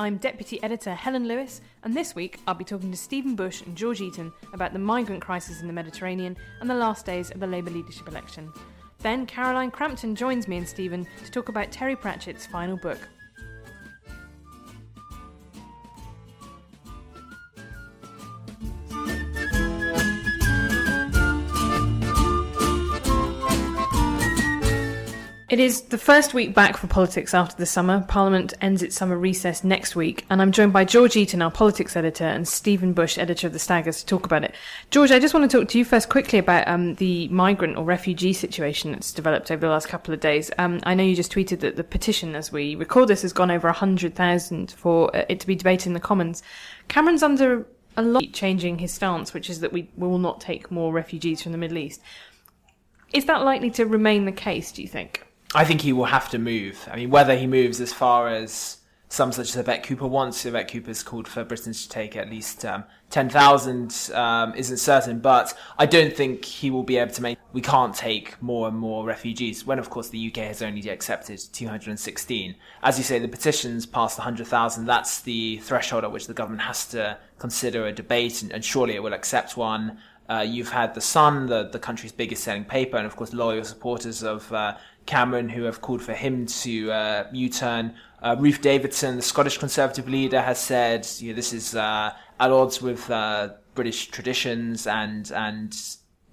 I'm Deputy Editor Helen Lewis, and this week I'll be talking to Stephen Bush and George Eaton about the migrant crisis in the Mediterranean and the last days of the Labour leadership election. Then Caroline Crampton joins me and Stephen to talk about Terry Pratchett's final book. It is the first week back for politics after the summer. Parliament ends its summer recess next week, and I'm joined by George Eaton, our politics editor, and Stephen Bush, editor of the Staggers, to talk about it. George, I just want to talk to you first quickly about um, the migrant or refugee situation that's developed over the last couple of days. Um, I know you just tweeted that the petition, as we record this, has gone over 100,000 for uh, it to be debated in the Commons. Cameron's under a lot changing his stance, which is that we will not take more refugees from the Middle East. Is that likely to remain the case, do you think? I think he will have to move. I mean, whether he moves as far as some such as Yvette Cooper wants, Yvette Cooper's called for Britain to take at least um, 10,000 um, isn't certain, but I don't think he will be able to make, we can't take more and more refugees, when of course the UK has only accepted 216. As you say, the petition's past 100,000, that's the threshold at which the government has to consider a debate, and, and surely it will accept one. Uh, you've had The Sun, the, the country's biggest selling paper, and of course loyal supporters of uh, Cameron who have called for him to uh, U-turn. Uh, Ruth Davidson, the Scottish Conservative leader, has said you know, this is uh, at odds with uh, British traditions, and and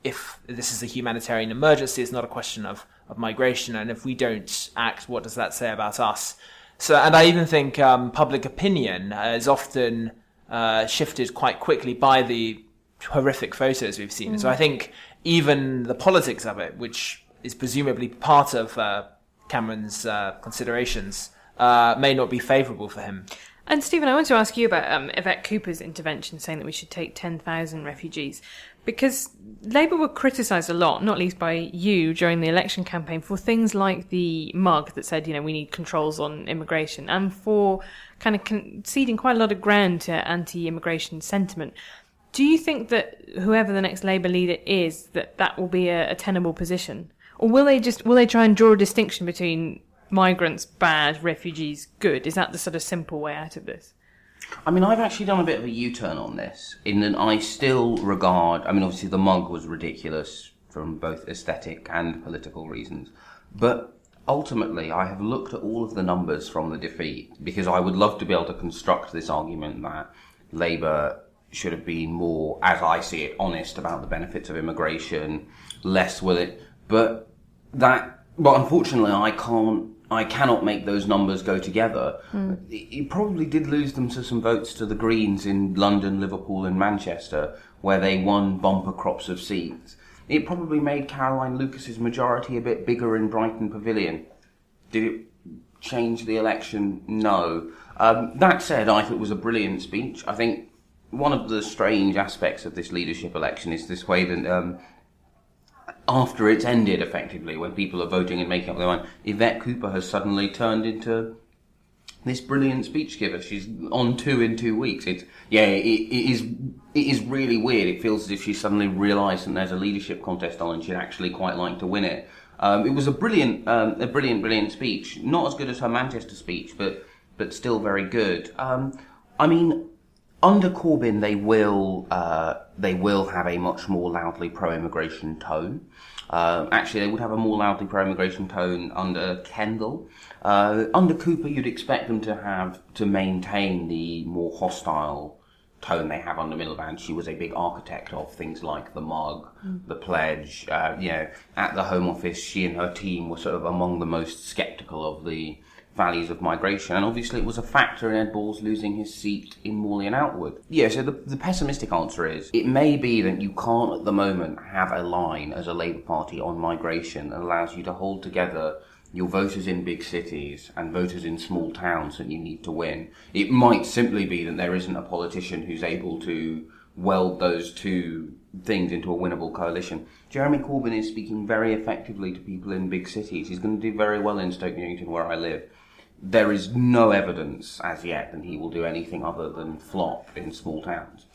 if this is a humanitarian emergency, it's not a question of, of migration, and if we don't act, what does that say about us? So, and I even think um, public opinion is often uh, shifted quite quickly by the horrific photos we've seen. Mm. So I think even the politics of it, which is presumably part of uh, Cameron's uh, considerations, uh, may not be favourable for him. And Stephen, I want to ask you about um, Yvette Cooper's intervention, saying that we should take 10,000 refugees, because Labour were criticised a lot, not least by you during the election campaign, for things like the mug that said, you know, we need controls on immigration, and for kind of conceding quite a lot of ground to anti-immigration sentiment. Do you think that whoever the next Labour leader is, that that will be a, a tenable position? Or will they just will they try and draw a distinction between migrants bad, refugees good? Is that the sort of simple way out of this? I mean, I've actually done a bit of a U-turn on this, in that I still regard. I mean, obviously the mug was ridiculous from both aesthetic and political reasons, but ultimately I have looked at all of the numbers from the defeat because I would love to be able to construct this argument that Labour should have been more, as I see it, honest about the benefits of immigration, less will it but that, but unfortunately, I can't. I cannot make those numbers go together. Mm. He probably did lose them to some votes to the Greens in London, Liverpool, and Manchester, where they won bumper crops of seats. It probably made Caroline Lucas's majority a bit bigger in Brighton Pavilion. Did it change the election? No. Um, that said, I thought it was a brilliant speech. I think one of the strange aspects of this leadership election is this way that um, after it's ended, effectively, when people are voting and making up their mind, Yvette Cooper has suddenly turned into this brilliant speech giver. She's on two in two weeks. It's yeah, it, it is it is really weird. It feels as if she suddenly realised that there's a leadership contest on, and she'd actually quite like to win it. Um, it was a brilliant, um, a brilliant, brilliant speech. Not as good as her Manchester speech, but but still very good. Um, I mean, under Corbyn, they will uh, they will have a much more loudly pro-immigration tone. Uh, actually, they would have a more loudly pro-immigration tone under Kendall. Uh, under Cooper, you'd expect them to have to maintain the more hostile tone they have under Miliband. She was a big architect of things like the mug, the pledge. Uh, you know, at the Home Office, she and her team were sort of among the most sceptical of the values of migration, and obviously it was a factor in Ed Balls losing his seat in Morley and Outwood. Yeah, so the, the pessimistic answer is it may be that you can't at the moment have a line as a Labour Party on migration that allows you to hold together your voters in big cities and voters in small towns that you need to win. It might simply be that there isn't a politician who's able to weld those two things into a winnable coalition. Jeremy Corbyn is speaking very effectively to people in big cities. He's going to do very well in Stoke Newington, where I live there is no evidence as yet that he will do anything other than flop in small towns.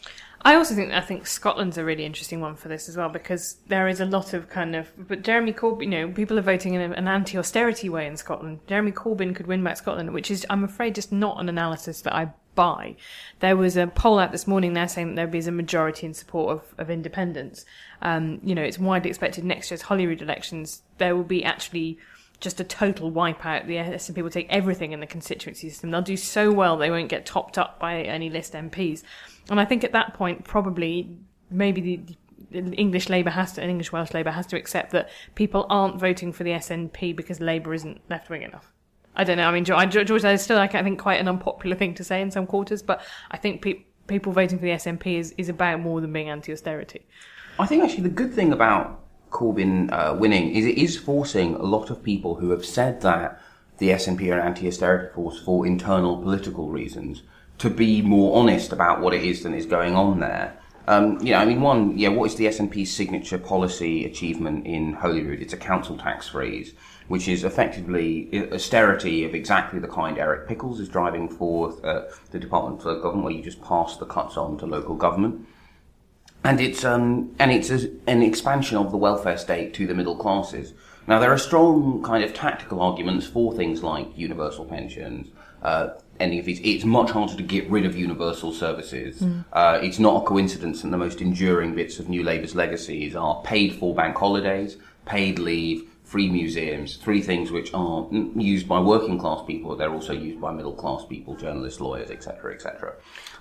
I also think I think Scotland's a really interesting one for this as well because there is a lot of kind of but Jeremy Corbyn, you know, people are voting in an anti-austerity way in Scotland. Jeremy Corbyn could win back Scotland, which is I'm afraid just not an analysis that I buy. There was a poll out this morning there saying that there is a majority in support of, of independence. Um, you know, it's widely expected next year's Holyrood elections there will be actually just a total wipeout. The SNP will take everything in the constituency system. They'll do so well they won't get topped up by any list MPs. And I think at that point, probably, maybe the, the English Labour has to, English Welsh Labour has to accept that people aren't voting for the SNP because Labour isn't left wing enough. I don't know. I mean, George, George that is still, like, I think, quite an unpopular thing to say in some quarters, but I think pe- people voting for the SNP is, is about more than being anti austerity. I think actually the good thing about Corbyn uh, winning is it is forcing a lot of people who have said that the SNP are an anti-austerity force for internal political reasons to be more honest about what it is that is going on there. Um, you know, I mean, one, yeah, what is the SNP's signature policy achievement in Holyrood? It's a council tax freeze, which is effectively austerity of exactly the kind Eric Pickles is driving for uh, the Department for Government, where you just pass the cuts on to local government and it's um, and it's an expansion of the welfare state to the middle classes. Now there are strong kind of tactical arguments for things like universal pensions. Uh, any of these, it's much harder to get rid of universal services. Mm. Uh, it's not a coincidence that the most enduring bits of New Labour's legacies are paid for bank holidays, paid leave, free museums, three things which are used by working class people, they're also used by middle class people, journalists, lawyers, etc., etc.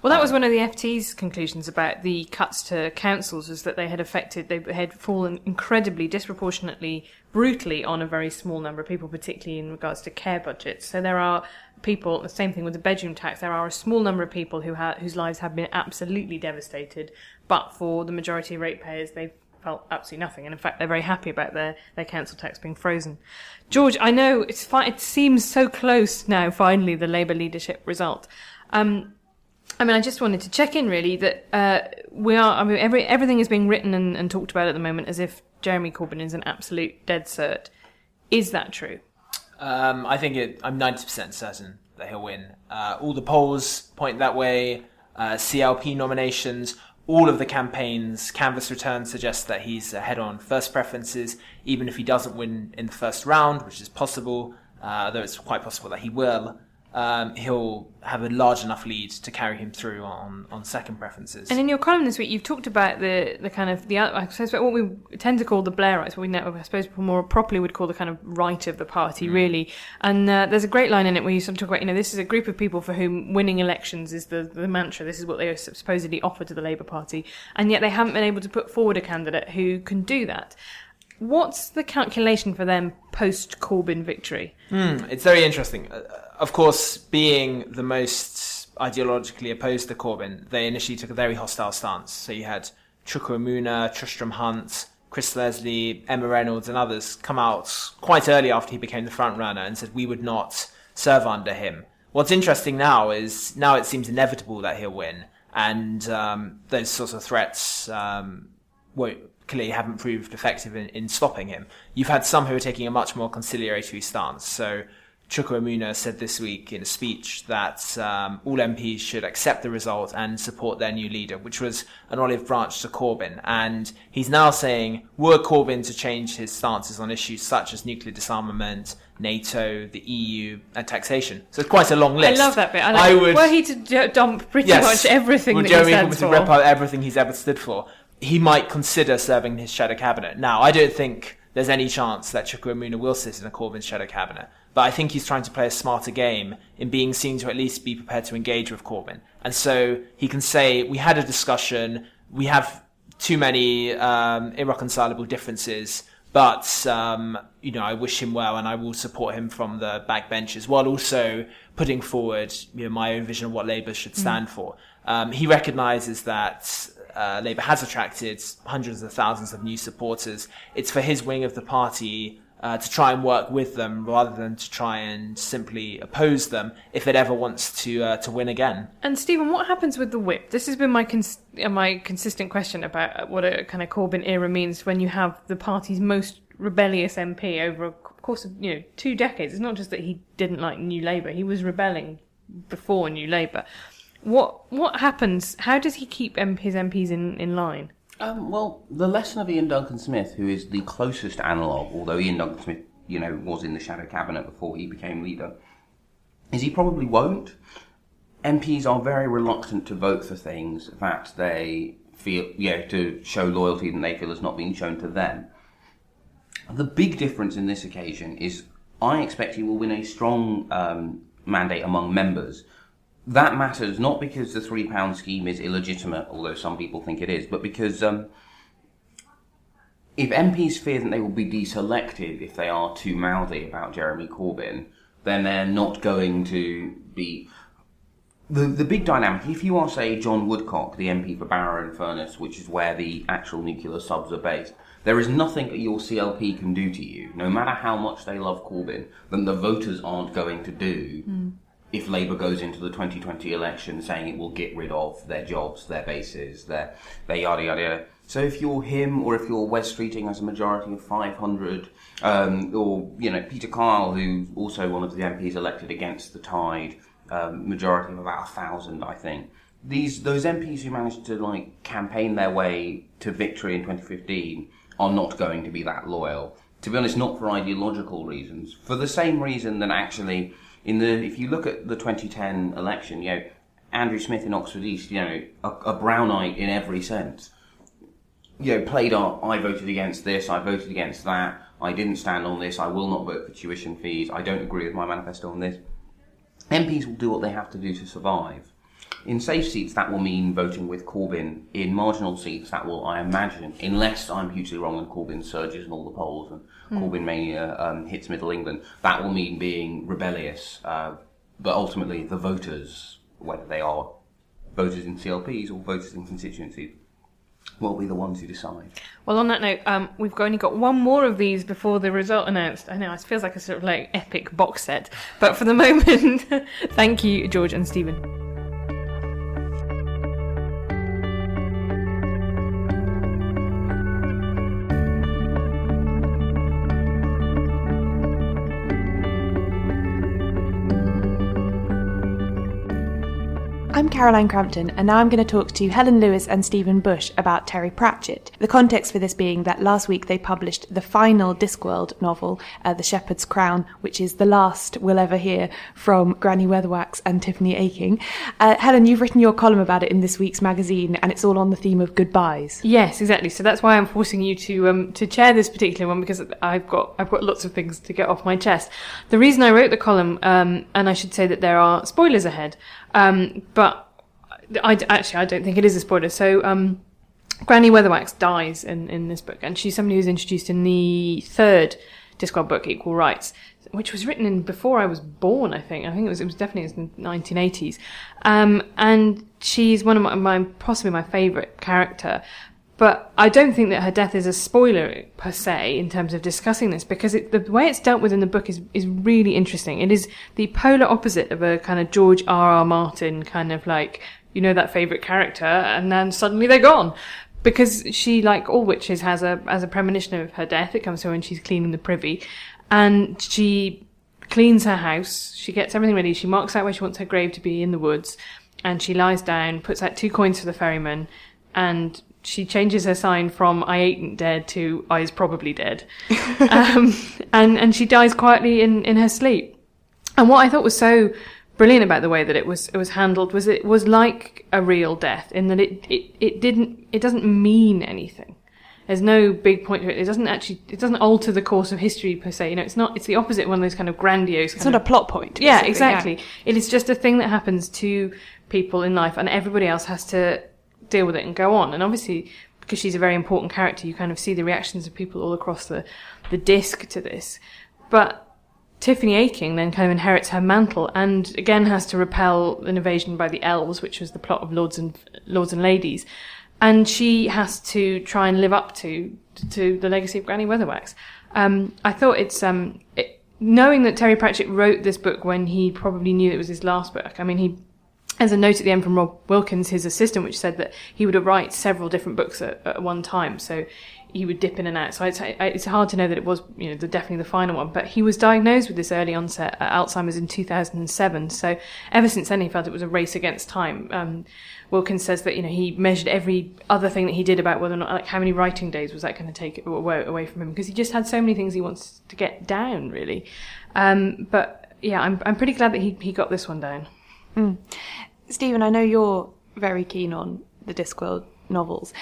Well, that was uh, one of the FT's conclusions about the cuts to councils, was that they had affected, they had fallen incredibly, disproportionately, brutally on a very small number of people, particularly in regards to care budgets. So there are people, the same thing with the bedroom tax, there are a small number of people who ha- whose lives have been absolutely devastated, but for the majority of ratepayers, they've felt absolutely nothing. And in fact, they're very happy about their, their council tax being frozen. George, I know it's fi- it seems so close now, finally, the Labour leadership result. Um, I mean, I just wanted to check in really that uh, we are. I mean, every everything is being written and, and, talked about at the moment as if Jeremy Corbyn is an absolute dead cert. Is that true? Um, I think it, I'm 90% certain that he'll win. Uh, all the polls point that way. Uh, CLP nominations all of the campaign's canvas returns suggest that he's ahead on first preferences, even if he doesn't win in the first round, which is possible, uh, though it's quite possible that he will um, he'll have a large enough lead to carry him through on, on second preferences. And in your column this week, you've talked about the, the kind of the I suppose what we tend to call the Blairites, what we I suppose more properly would call the kind of right of the party, mm. really. And uh, there's a great line in it where you sort of talk about, you know, this is a group of people for whom winning elections is the, the mantra. This is what they are supposedly offer to the Labour Party, and yet they haven't been able to put forward a candidate who can do that. What's the calculation for them post Corbyn victory? Mm, it's very interesting. Uh, of course, being the most ideologically opposed to Corbyn, they initially took a very hostile stance. So you had Chuka Tristram Hunt, Chris Leslie, Emma Reynolds, and others come out quite early after he became the front runner and said we would not serve under him. What's interesting now is now it seems inevitable that he'll win, and um, those sorts of threats um, clearly haven't proved effective in, in stopping him. You've had some who are taking a much more conciliatory stance. So Chuka Umunna said this week in a speech that um, all MPs should accept the result and support their new leader, which was an olive branch to Corbyn. And he's now saying, were Corbyn to change his stances on issues such as nuclear disarmament, NATO, the EU, and taxation. So it's quite a long list. I love that bit. I, like, I would, were he to dump pretty yes, much everything that Jeremy he stands for, to rip out everything he's ever stood for, he might consider serving his shadow cabinet. Now, I don't think there's any chance that Chuka Umunna will sit in a Corbyn shadow cabinet. But I think he's trying to play a smarter game in being seen to at least be prepared to engage with Corbyn. And so he can say, we had a discussion, we have too many um, irreconcilable differences, but um, you know, I wish him well, and I will support him from the backbenches, while also putting forward you know, my own vision of what Labour should stand mm. for. Um, he recognises that uh, Labour has attracted hundreds of thousands of new supporters. It's for his wing of the party uh, to try and work with them rather than to try and simply oppose them if it ever wants to uh, to win again. And Stephen, what happens with the whip? This has been my cons- uh, my consistent question about what a kind of Corbyn era means when you have the party's most rebellious MP over a course of you know two decades. It's not just that he didn't like New Labour; he was rebelling before New Labour. What what happens? How does he keep his MPs in, in line? Um, well, the lesson of Iain Duncan Smith, who is the closest analogue, although Iain Duncan Smith, you know, was in the shadow cabinet before he became leader, is he probably won't. MPs are very reluctant to vote for things that they feel, yeah, to show loyalty that they feel has not been shown to them. The big difference in this occasion is I expect he will win a strong um, mandate among members that matters not because the three pound scheme is illegitimate, although some people think it is, but because um, if MPs fear that they will be deselected if they are too mouthy about Jeremy Corbyn, then they're not going to be. The, the big dynamic, if you are, say, John Woodcock, the MP for Barrow and Furness, which is where the actual nuclear subs are based, there is nothing that your CLP can do to you, no matter how much they love Corbyn, that the voters aren't going to do mm if Labour goes into the 2020 election saying it will get rid of their jobs, their bases, their, their yada yada yada. So if you're him, or if you're Wes Streeting has a majority of 500, um, or you know Peter Kyle, who's also one of the MPs elected against the Tide, um, majority of about a thousand, I think. These those MPs who managed to like campaign their way to victory in 2015 are not going to be that loyal. To be honest, not for ideological reasons, for the same reason that actually in the if you look at the 2010 election, you know, Andrew Smith in Oxford East, you know, a, a Brownite in every sense. You know, played up. I voted against this. I voted against that. I didn't stand on this. I will not vote for tuition fees. I don't agree with my manifesto on this. MPs will do what they have to do to survive. In safe seats, that will mean voting with Corbyn. In marginal seats, that will, I imagine, unless I'm hugely wrong and Corbyn surges in all the polls and mm. Corbyn mania um, hits Middle England, that will mean being rebellious. Uh, but ultimately, the voters, whether they are voters in CLPs or voters in constituencies, will be the ones who decide. Well, on that note, um, we've only got one more of these before the result announced. I know it feels like a sort of like epic box set, but for the moment, thank you, George and Stephen. Caroline Crampton, and now I'm going to talk to Helen Lewis and Stephen Bush about Terry Pratchett. The context for this being that last week they published the final Discworld novel, uh, The Shepherd's Crown, which is the last we'll ever hear from Granny Weatherwax and Tiffany Aching. Uh, Helen, you've written your column about it in this week's magazine, and it's all on the theme of goodbyes. Yes, exactly. So that's why I'm forcing you to um, to chair this particular one because I've got I've got lots of things to get off my chest. The reason I wrote the column, um, and I should say that there are spoilers ahead. Um, but I, actually, I don't think it is a spoiler. So, um, Granny Weatherwax dies in, in this book, and she's somebody who's introduced in the third Discworld book, Equal Rites, which was written in before I was born. I think. I think it was. It was definitely in the 1980s. Um, and she's one of my, my possibly my favourite character. But I don't think that her death is a spoiler per se in terms of discussing this because it, the way it's dealt with in the book is, is really interesting. It is the polar opposite of a kind of George R. R. Martin kind of like, you know, that favourite character and then suddenly they're gone. Because she, like all witches, has a, has a premonition of her death. It comes to her when she's cleaning the privy and she cleans her house. She gets everything ready. She marks out where she wants her grave to be in the woods and she lies down, puts out two coins for the ferryman and she changes her sign from "I ain't dead" to "I is probably dead," um, and and she dies quietly in in her sleep. And what I thought was so brilliant about the way that it was it was handled was it was like a real death in that it it, it didn't it doesn't mean anything. There's no big point to it. It doesn't actually, it doesn't alter the course of history per se. You know, it's not, it's the opposite of one of those kind of grandiose. It's not of, a plot point. yeah, exactly. It is just a thing that happens to people in life, and everybody else has to deal with it and go on. And obviously, because she's a very important character, you kind of see the reactions of people all across the the disc to this. But Tiffany Aching then kind of inherits her mantle and again has to repel an invasion by the elves, which was the plot of Lords and Lords and Ladies, and she has to try and live up to to the legacy of Granny Weatherwax. Um, I thought it's um, it, knowing that Terry Pratchett wrote this book when he probably knew it was his last book. I mean, he there's a note at the end from Rob Wilkins, his assistant, which said that he would write several different books at, at one time. So he would dip in and out. So it's, it's hard to know that it was, you know, the, definitely the final one. But he was diagnosed with this early onset uh, Alzheimer's in 2007. So ever since then, he felt it was a race against time. Um, Wilkins says that you know he measured every other thing that he did about whether or not like how many writing days was that going to take away, from him because he just had so many things he wants to get down really. Um, but yeah, I'm I'm pretty glad that he he got this one down. Stephen, I know you're very keen on the Discworld novels.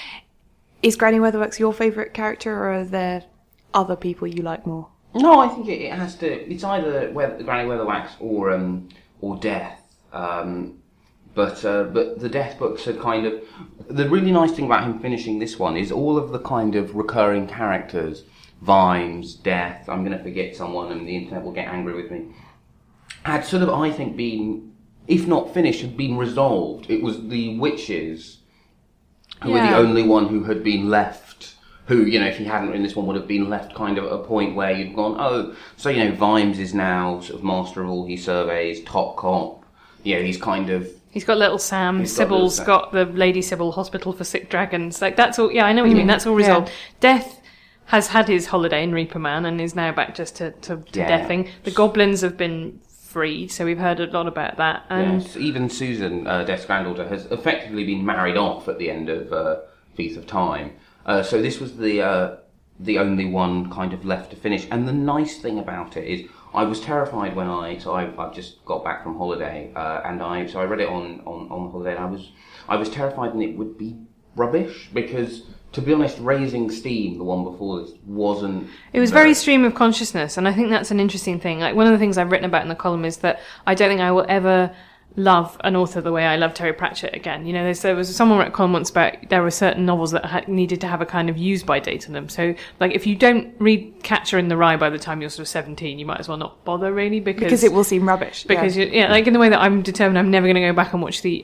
Is Granny Weatherwax your favourite character, or are there other people you like more? No, I think it, it has to. It's either weather, Granny Weatherwax or um, or Death. Um, but uh, but the Death books are kind of the really nice thing about him finishing this one is all of the kind of recurring characters, Vimes, Death. I'm going to forget someone, and the internet will get angry with me. Had sort of, I think, been if not finished, had been resolved. It was the witches who were the only one who had been left. Who, you know, if he hadn't written this one, would have been left kind of at a point where you'd gone, oh, so, you know, Vimes is now sort of master of all he surveys, top cop. You know, he's kind of. He's got little Sam. He's got little Sam. got the Lady Sybil Hospital for Sick Dragons. Like that's all. Yeah, I know what you mean. Mm-hmm. That's all resolved. Death has had his holiday in Reaper Man and is now back just to to, to Yeah. deathing. The goblins have been freed, so we've heard a lot about that. And Yes, even Susan, uh, Death's granddaughter, has effectively been married off at the end of uh, Thief of Time. Uh, so this was the uh, the only one kind of left to finish. And the nice thing about it is, I was terrified when I so I, I've just got back from holiday, uh, and I so I read it on on on holiday. And I was I was terrified that it would be rubbish because. To be honest, Raising Steam, the one before this, wasn't. It was very stream of consciousness, and I think that's an interesting thing. Like one of the things I've written about in the column is that I don't think I will ever love an author the way I love Terry Pratchett again. You know, there's, there was someone wrote a column once about there were certain novels that had, needed to have a kind of use by date on them. So, like, if you don't read Catcher in the Rye by the time you're sort of 17, you might as well not bother really because Because it will seem rubbish. because yeah. you yeah, like in the way that I'm determined I'm never going to go back and watch the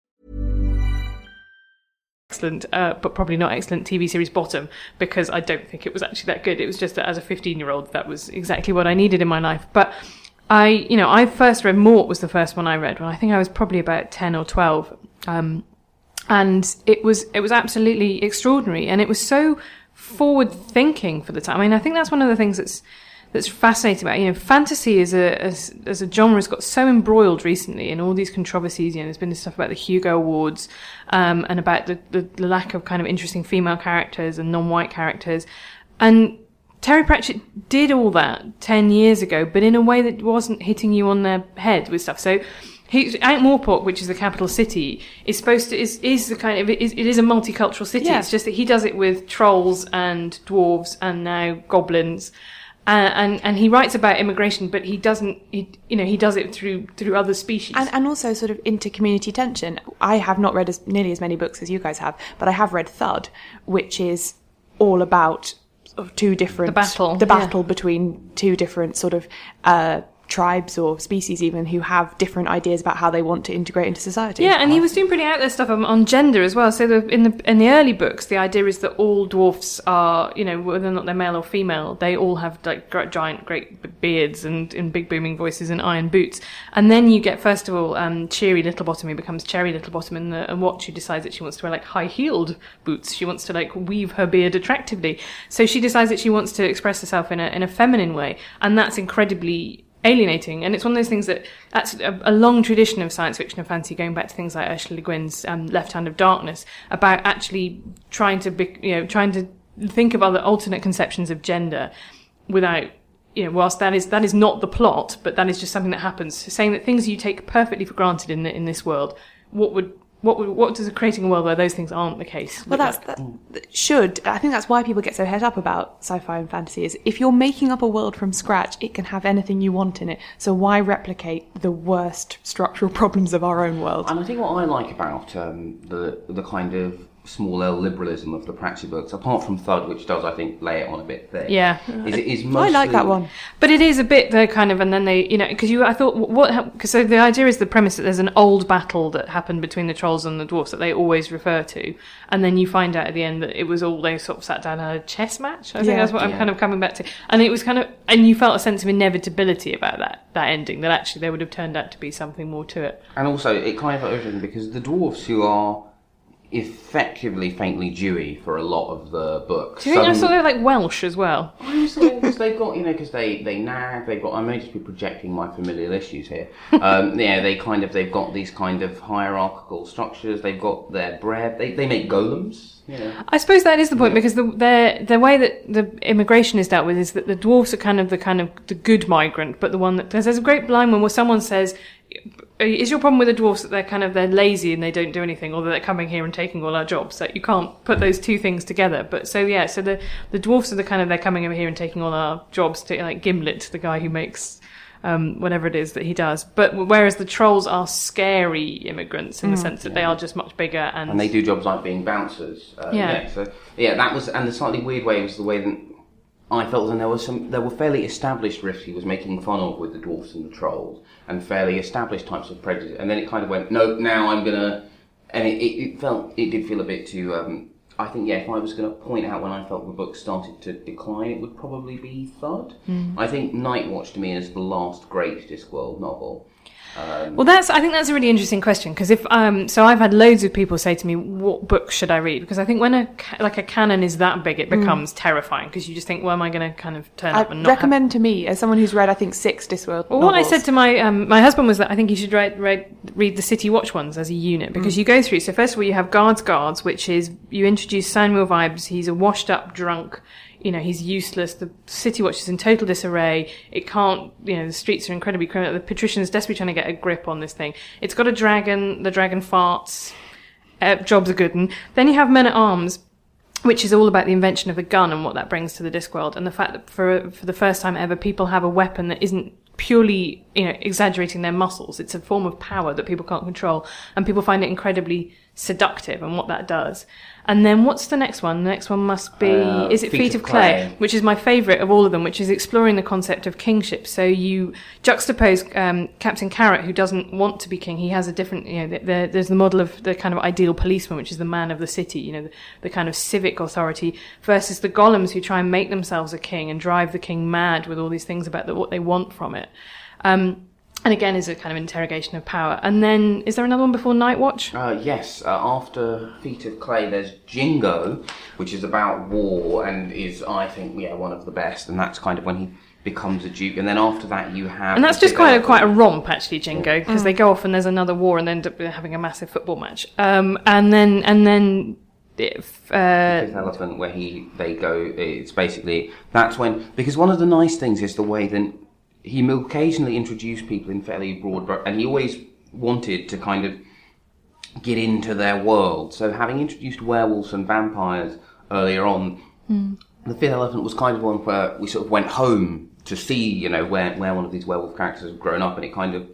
Excellent, uh, but probably not excellent TV series Bottom because I don't think it was actually that good. It was just that as a 15 year old, that was exactly what I needed in my life. But I, you know, I first read Mort was the first one I read when I think I was probably about 10 or 12. Um, and it was, it was absolutely extraordinary. And it was so forward thinking for the time. I mean, I think that's one of the things that's, that's fascinating about you know fantasy as a as, as a genre has got so embroiled recently in all these controversies. You know, there's been this stuff about the Hugo Awards um, and about the, the the lack of kind of interesting female characters and non-white characters, and Terry Pratchett did all that ten years ago, but in a way that wasn't hitting you on the head with stuff. So. He, Ankh Morpork, which is the capital city, is supposed to is is the kind of it is, it is a multicultural city. Yeah. It's just that he does it with trolls and dwarves and now goblins, uh, and and he writes about immigration, but he doesn't. He, you know, he does it through through other species. and, and also sort of inter-community tension. I have not read as nearly as many books as you guys have, but I have read Thud, which is all about sort of two different The battle, the yeah. battle between two different sort of uh, tribes or species even who have different ideas about how they want to integrate into society. Yeah, and he was doing pretty out there stuff on, on gender as well. So the, in the in the early books, the idea is that all dwarfs are, you know, whether or not they're male or female, they all have like giant, great beards and, and big booming voices and iron boots. And then you get first of all, um, Cheery Littlebottom who becomes Cherry Littlebottom, and, the, and Watch who decides that she wants to wear like high heeled boots. She wants to like weave her beard attractively. So she decides that she wants to express herself in a in a feminine way, and that's incredibly alienating. And it's one of those things that that's a, a long tradition of science fiction and fantasy, going back to things like Ursula Le Guin's um, Left Hand of Darkness, about actually trying to, be, you know, trying to think of other alternate conceptions of gender without. You know, whilst that is that is not the plot, but that is just something that happens. Saying that things you take perfectly for granted in the, in this world, what would what what does creating a world where those things aren't the case? Well, that's that, that should. I think that's why people get so het up about sci-fi and fantasy. Is if you're making up a world from scratch, it can have anything you want in it. So why replicate the worst structural problems of our own world? And I think what I like about um, the the kind of small L liberalism of the Pratchett books, apart from Thud, which does I think lay it on a bit thick. Yeah. is it is I like that one. But it is a bit the kind of, and then they, you know, because you, I thought, what, because so the idea is the premise that there's an old battle that happened between the trolls and the dwarfs that they always refer to, and then you find out at the end that it was all they sort of sat down and had a chess match. I think Yeah. that's what I'm kind of coming back to, and it was kind of, and you felt a sense of inevitability about that that ending that actually there would have turned out to be something more to it. And also, it kind of because the dwarfs who are effectively faintly Jewy for a lot of the books. Do you think I saw they're like Welsh as well? because they've got you know because they they nag they've got I may just be projecting my familial issues here um, yeah they kind of they've got these kind of hierarchical structures they've got their bread they, they make golems know I suppose that is the point because the the the way that the immigration is dealt with is that the dwarfs are kind of the kind of the good migrant, but the one that there's, there's a great line when where someone says, "Is your problem with the dwarfs that they're kind of they're lazy and they don't do anything, or that they're coming here and taking all our jobs?" That you can't put those two things together. But so yeah, so the the dwarfs are the kind of they're coming over here and taking all our jobs. To, like Gimlet, the guy who makes. Um, whatever it is that he does, but whereas the trolls are scary immigrants in the sense that they are just much bigger and, and they do jobs like being bouncers uh, Yeah. so yeah that was and the slightly weird way was the way that I felt that there was some there were fairly established riffs he was making fun of with the dwarfs and the trolls and fairly established types of prejudice. And then it kind of went no now I'm gonna and it, it, it felt it did feel a bit too um, I think yeah if I was going to point out when I felt the book started to decline it would probably be Thud. I think Night Watch to me is the last great Discworld novel Well, that's. I think that's a really interesting question because if um, so, I've had loads of people say to me, "What book should I read?" Because I think when a like a canon is that big, it becomes terrifying because you just think, "Well, am I going to kind of turn I up and not?" have- recommend to me, as someone who's read, I think, six Discworld well, what I said to my um, my husband was that I think you should read, read read the City Watch ones as a unit because you go through. So first of all, you have Guards Guards, which is you introduce Samuel Vimes. He's a washed up drunk. You know, he's useless. The City Watch is in total disarray. It can't. You know, the streets are incredibly criminal. The patricians desperately trying to get a grip on this thing. It's got a dragon. The dragon farts. Uh, jobs are good. And then you have Men at Arms which is all about the invention of the gun and what that brings to the Discworld, and the fact that for for the first time ever, people have a weapon that isn't purely you know exaggerating their muscles. It's a form of power that people can't control, and people find it incredibly seductive and what that does. And then what's the next one? The next one must be Uh, is it Feet, of clay, which is my favourite of all of them, which is exploring the concept of kingship. So you juxtapose um, Captain Carrot, who doesn't want to be king. He has a different, you know, th there there's the model of the kind of ideal policeman, which is the man of the city, you know, the, the kind of civic authority, versus the golems who try and make themselves a king and drive the king mad with all these things about the, what they want from it. Um, and again, is a kind of interrogation of power. And then, is there another one before Night Watch? Uh, yes, uh, after Feet of Clay, there's Jingo, which is about war and is, I think, yeah, one of the best. And that's kind of when he becomes a duke. And then after that, you have. And that's just quite a, quite a romp, actually, Jingo, because they go off and there's another war and then end up having a massive football match. Um, and then, and then, if, uh, Fifth Elephant, where he they go. It's basically that's when because one of the nice things is the way that he occasionally introduced people in fairly broad, br- and he always wanted to kind of get into their world. So having introduced werewolves and vampires earlier on, the Fifth Elephant was kind of one where we sort of went home to see, you know, where where one of these werewolf characters had grown up, and it kind of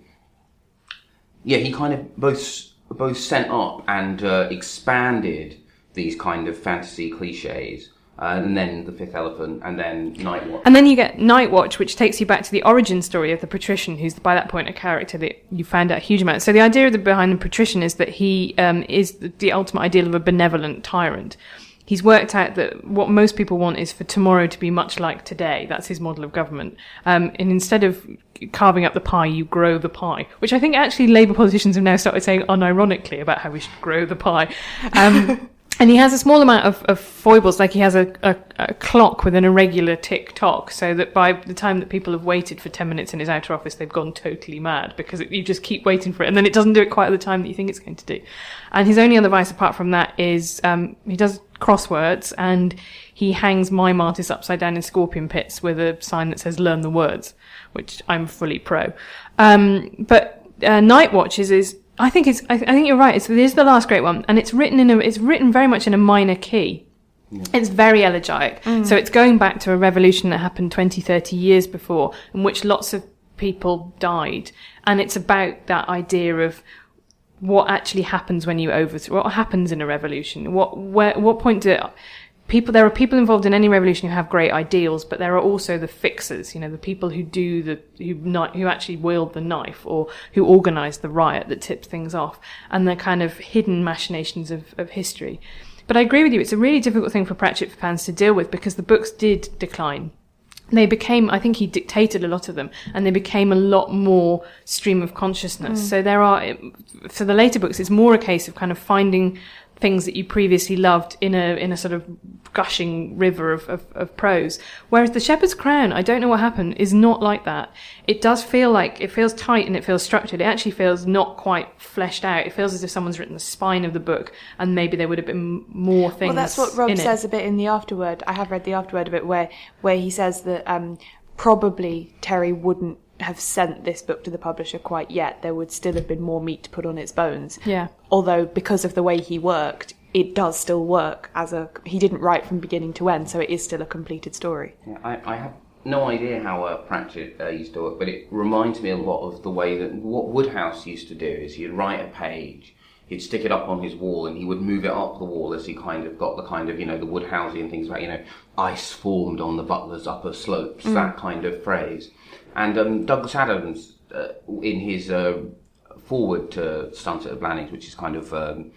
yeah, he kind of both both sent up and uh, expanded these kind of fantasy cliches and then the Fifth Elephant, and then Night Watch. And then you get Night Watch, which takes you back to the origin story of the patrician, who's by that point a character that you found out a huge amount. So the idea of the, behind the patrician is that he um, is the, the ultimate ideal of a benevolent tyrant. He's worked out that what most people want is for tomorrow to be much like today. That's his model of government. Um, and instead of carving up the pie, you grow the pie, which I think actually Labour politicians have now started saying unironically about how we should grow the pie. Um, and he has a small amount of, of foibles, like he has a, a, a clock with an irregular tick tock, so that by the time that people have waited for 10 minutes in his outer office, they've gone totally mad because it, you just keep waiting for it, and then it doesn't do it quite at the time that you think it's going to do. And his only other vice apart from that is um, he does crosswords and he hangs mime artists upside down in scorpion pits with a sign that says learn the words, which I'm fully pro. Um, but uh, Night Watches is I think it's. I, I think you're right. It's, it is the last great one, and it's written in a. It's written very much in a minor key. It's very elegiac. Mm. So it's going back to a revolution that happened 20, 30 years before, in which lots of people died, and it's about that idea of what actually happens when you overthrow. What happens in a revolution? What where what point do people there are people involved in any revolution who have great ideals but there are also the fixers you know the people who do the who not who actually wield the knife or who organize the riot that tips things off and the kind of hidden machinations of, of history. But i agree with you it's a really difficult thing for pratchett fans to deal with because the books did decline. They became i think he dictated a lot of them and they became a lot more stream of consciousness. Mm. So there are for the later books it's more a case of kind of finding things that you previously loved in a in a sort of gushing river of, of, of prose. Whereas the Shepherd's Crown, I don't know what happened, is not like that. It does feel like it feels tight and it feels structured. It actually feels not quite fleshed out. It feels as if someone's written the spine of the book, and maybe there would have been more things. Well, that's what Rob says It. a bit in the afterword. I have read the afterword of it where where he says that um, probably Terry wouldn't have sent this book to the publisher quite yet. There would still have been more meat to put on its bones. Yeah. Although because of the way he worked, it does still work as a. He didn't write from beginning to end, so it is still a completed story. Yeah, I, I have no idea how uh, Pratchett uh, used to work, but it reminds me a lot of the way that what Wodehouse used to do is he'd write a page, he'd stick it up on his wall, and he would move it up the wall as he kind of got the kind of you know the Wodehousian things about you know ice formed on the Butler's upper slopes, that kind of phrase. And um, Douglas Adams, uh, in his uh, foreword to Sunset of Blandings, which is kind of um,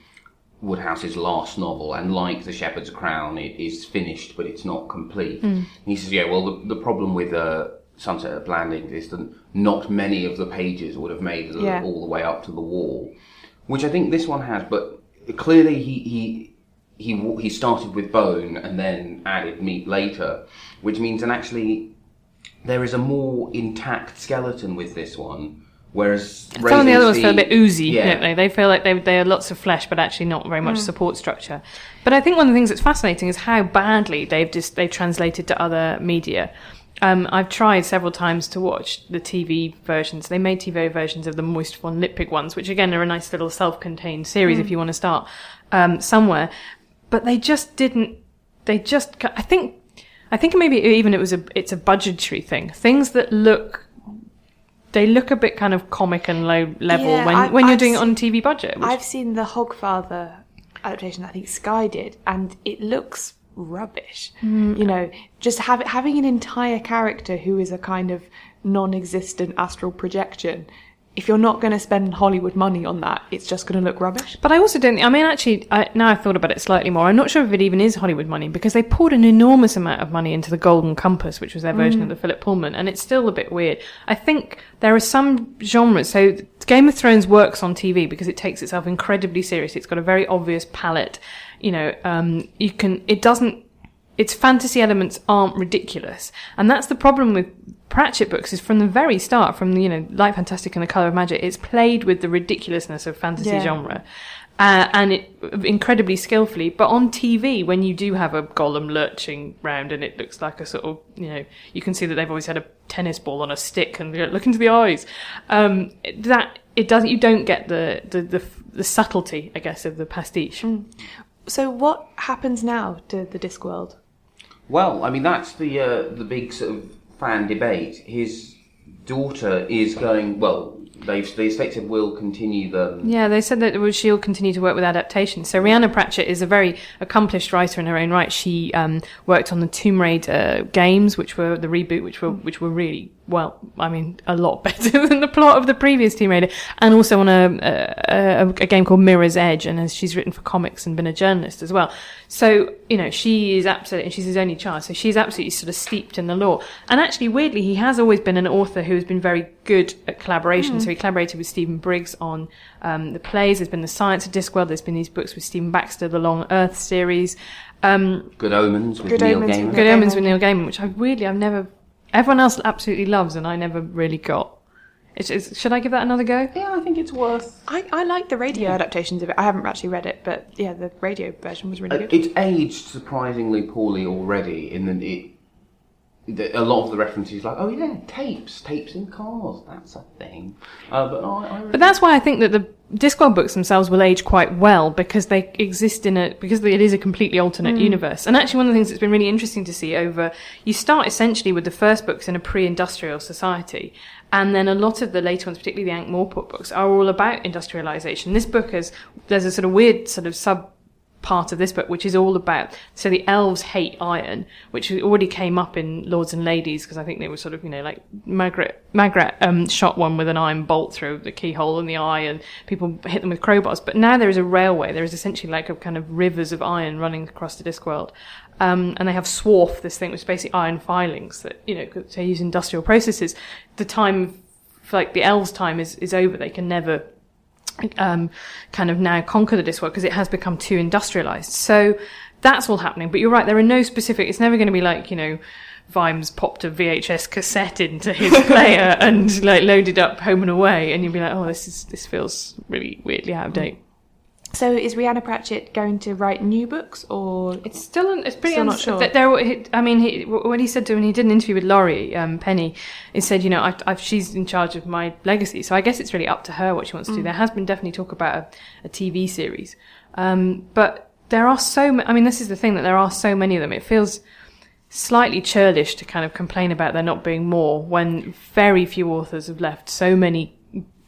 Wodehouse's last novel, and like The Shepherd's Crown, it is finished, but it's not complete. And he says, yeah, well, the, the problem with uh, Sunset at Blandings is that not many of the pages would have made it Yeah. all the way up to the wall, which I think this one has, but clearly he, he, he, he started with bone and then added meat later, which means, and actually, there is a more intact skeleton with this one. Whereas Some of the other ones feel a bit oozy, yeah. don't they? They feel like they, they are lots of flesh, but actually not very much support structure. But I think one of the things that's fascinating is how badly they've just they've translated to other media. Um, I've tried several times to watch the TV versions. They made TV versions of the Moist von Lipwig ones, which again are a nice little self-contained series if you want to start um, somewhere. But they just didn't. They just. I think. I think maybe even it was a. It's a budgetary thing. Things that look. They look a bit kind of comic and low level Yeah, when I've- when you're I've doing it on TV budget. which- I've seen the Hogfather adaptation. I think Sky did, and it looks rubbish. Hmm. You know, just have, having an entire character who is a kind of non-existent astral projection. If you're not going to spend Hollywood money on that, it's just going to look rubbish. But I also don't. I mean, actually, I, now I've thought about it slightly more. I'm not sure if it even is Hollywood money because they poured an enormous amount of money into the Golden Compass, which was their version of the Philip Pullman, and it's still a bit weird. I think there are some genres. So Game of Thrones works on TV because it takes itself incredibly seriously. It's got a very obvious palette. You know, um, you can. It doesn't. Its fantasy elements aren't ridiculous, and that's the problem with Pratchett books. Is from the very start, from the, you know, Light Fantastic and the Color of Magic, it's played with the ridiculousness of fantasy Yeah. genre. Uh, and it incredibly skillfully, but on TV, when you do have a golem lurching round and it looks like a sort of, you know, you can see that they've always had a tennis ball on a stick and you know, look into the eyes. Um, that it doesn't, you don't get the, the, the, the subtlety, I guess, of the pastiche. So, what happens now to the Discworld? Well, I mean that's the uh, the big sort of fan debate. His daughter is going. Well, they've the estate will continue the. Yeah, they said that she'll continue to work with adaptations. So Rhianna Pratchett is a very accomplished writer in her own right. She um, worked on the Tomb Raider games, which were the reboot, which were which were really well. I mean, a lot better than the plot of the previous Tomb Raider, and also on a a, a, a game called Mirror's Edge. And as she's written for comics and been a journalist as well. So you know, she is absolutely, and she's his only child, so she's absolutely sort of steeped in the lore. And actually, weirdly, he has always been an author who has been very good at collaboration. So he collaborated with Stephen Briggs on um, the plays. There's been the Science of Discworld. There's been these books with Stephen Baxter, the Long Earth series. Um, Good Omens with Good Neil Omens Gaiman. Good Omens with Neil Gaiman, which I weirdly I've never. Everyone else absolutely loves, and I never really got. It's, it's, should I give that another go? Yeah, I think it's worth. I, I like the radio adaptations of it. I haven't actually read it, but yeah, the radio version was really Uh, good. It's aged surprisingly poorly already. In that it, the, a lot of the references like, oh yeah, tapes, tapes in cars. That's a thing. Uh, but I, I really But that's why I think that the Discworld books themselves will age quite well because they exist in a because it is a completely alternate universe. And actually, one of the things that's been really interesting to see over you start essentially with the first books in a pre-industrial society, and then a lot of the later ones, particularly the Ankh-Morpork books, are all about industrialization. This book is there's a sort of weird sort of sub part of this book, which is all about. So the elves hate iron, which already came up in Lords and Ladies because I think they were sort of, you know, like Magrat. Magrat um, shot one with an iron bolt through the keyhole in the eye, and people hit them with crowbars. But now there is a railway. There is essentially like a kind of rivers of iron running across the Discworld. Um, and they have swarf, this thing, which is basically iron filings that, you know, they use industrial processes. The time, like the elves' time is, is over. They can never um, kind of now conquer the Discworld because it has become too industrialized. So that's all happening. But you're right, there are no specific, it's never going to be like, you know, Vimes popped a VHS cassette into his player and like loaded up Home and Away and you'd be like, oh, this is, this feels really weirdly out of date. So is Rhianna Pratchett going to write new books or It's still, it's pretty Still not sure. There, I mean, he, when he said to when he did an interview with Laurie um, Penny, he said, you know, I've, I've, she's in charge of my legacy, so I guess it's really up to her what she wants to do. There has been definitely talk about a, a TV series, um, but there are so. ma- I mean, this is the thing that there are so many of them. It feels slightly churlish to kind of complain about there not being more when very few authors have left so many,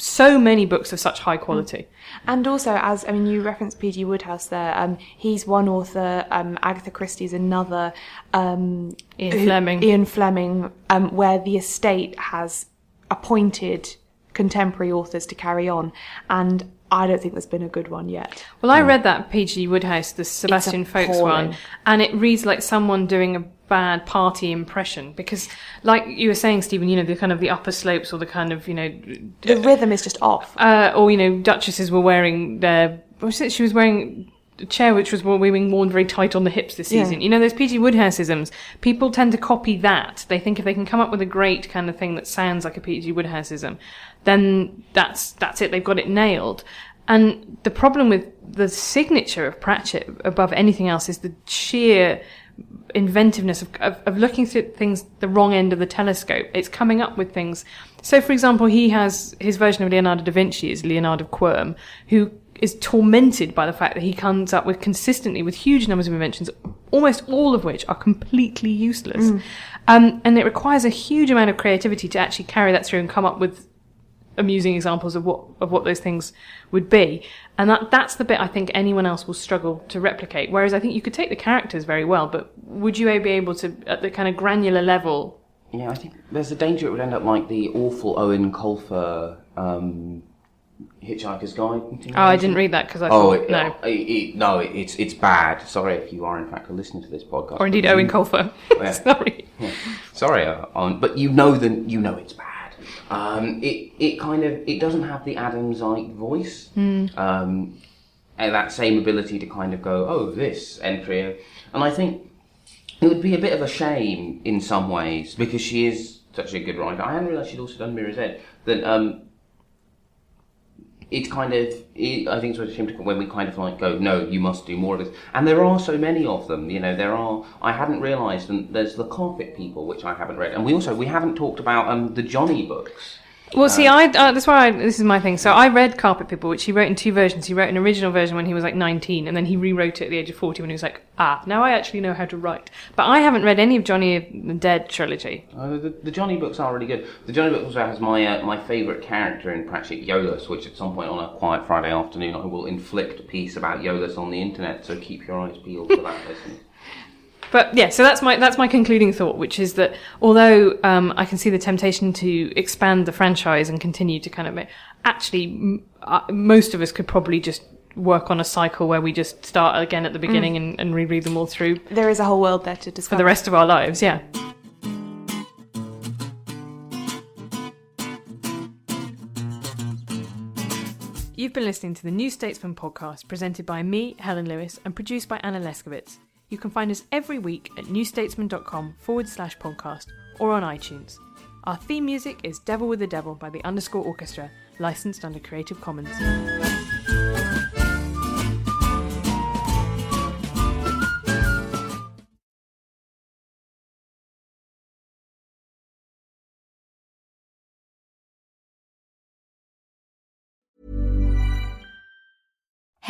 so many books of such high quality. And also, as I mean, you referenced P.G. Wodehouse there. Um, he's one author. Um, Agatha Christie's another. Um, Ian Fleming. Ian Fleming, um, where the estate has appointed contemporary authors to carry on, and I don't think there's been a good one yet. Well, I read that P.G. Wodehouse, the Sebastian Faulks appalling. one, and it reads like someone doing a bad party impression because, like you were saying, Stephen, you know, the kind of the upper slopes or the kind of, you know, The rhythm is just off. uh, or you know, duchesses were wearing their. What was? She was wearing a chair which was being worn very tight on the hips this Yeah. season. You know, those P.G. Wodehouseisms. People tend to copy that. They think if they can come up with a great kind of thing that sounds like a P.G. Wodehouseism, then that's that's it. They've got it nailed. And the problem with the signature of Pratchett above anything else is the sheer inventiveness of, of, of looking through things the wrong end of the telescope. It's coming up with things. So, for example, he has his version of Leonardo da Vinci is Leonard of Quirm, who is tormented by the fact that he comes up with consistently with huge numbers of inventions, almost all of which are completely useless. Um, and it requires a huge amount of creativity to actually carry that through and come up with amusing examples of what of what those things would be. And that that's the bit I think anyone else will struggle to replicate. Whereas I think you could take the characters very well, but would you be able to at the kind of granular level? Yeah, I think there's a danger it would end up like the awful Eoin Colfer um, Hitchhiker's Guide. Oh, I didn't read that because I Oh thought it, no. it, it- no, it, it's it's bad. Sorry if you are in fact a listener to this podcast. Or indeed Eoin Colfer. Yeah. Sorry. Sorry, uh, but you know the you know it's bad. Um, it it kind of it doesn't have the Adamsite voice, um, and that same ability to kind of go, oh, this entry, and I think it would be a bit of a shame in some ways because she is such a good writer. I hadn't realised she'd also done Mirror's Edge. That um, it's kind of it, I think it's a shame when we kind of like go, no, you must do more of this. And there are so many of them. You know, there are. I hadn't realised, and there's the Carpet People, which I haven't read, and we also we haven't talked about um, the Johnny books. Well, see, I uh, that's why I, this is my thing. So I read Carpet People, which he wrote in two versions. He wrote an original version when he was like 19, and then he rewrote it at the age of 40 when he was like, ah, now I actually know how to write. But I haven't read any of Johnny the Dead trilogy. Uh, the, the Johnny books are really good. The Johnny book also has my uh, my favourite character in Pratchett, Yo-less, which at some point on a quiet Friday afternoon I will inflict a piece about Yo-less on the internet. So keep your eyes peeled for that, listeners. But yeah, so that's my that's my concluding thought, which is that although um, I can see the temptation to expand the franchise and continue to kind of make, actually, m- uh, most of us could probably just work on a cycle where we just start again at the beginning and, and reread them all through There is a whole world there to discover for the rest of our lives. Yeah. You've been listening to the New Statesman podcast presented by me, Helen Lewis, and produced by Anna Leszkiewicz. You can find us every week at newstatesman.com forward slash podcast or on iTunes. Our theme music is Devil with the Devil by the Underscore Orchestra, licensed under Creative Commons.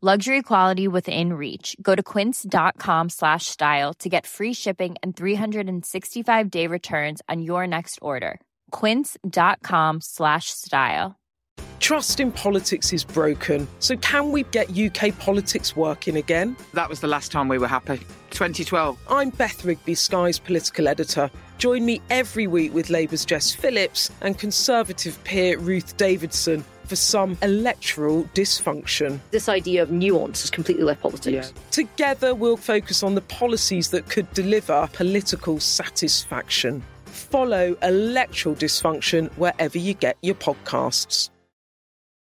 Luxury quality within reach. Go to quince.com slash style to get free shipping and 365 day returns on your next order. Quince.com slash style. Trust in politics is broken. So, can we get UK politics working again? That was the last time we were happy. 2012. I'm Beth Rigby, Sky's political editor. Join me every week with Labour's Jess Phillips and Conservative peer Ruth Davidson for some electoral dysfunction. This idea of nuance has completely left politics. Together, we'll focus on the policies that could deliver political satisfaction. Follow electoral dysfunction wherever you get your podcasts.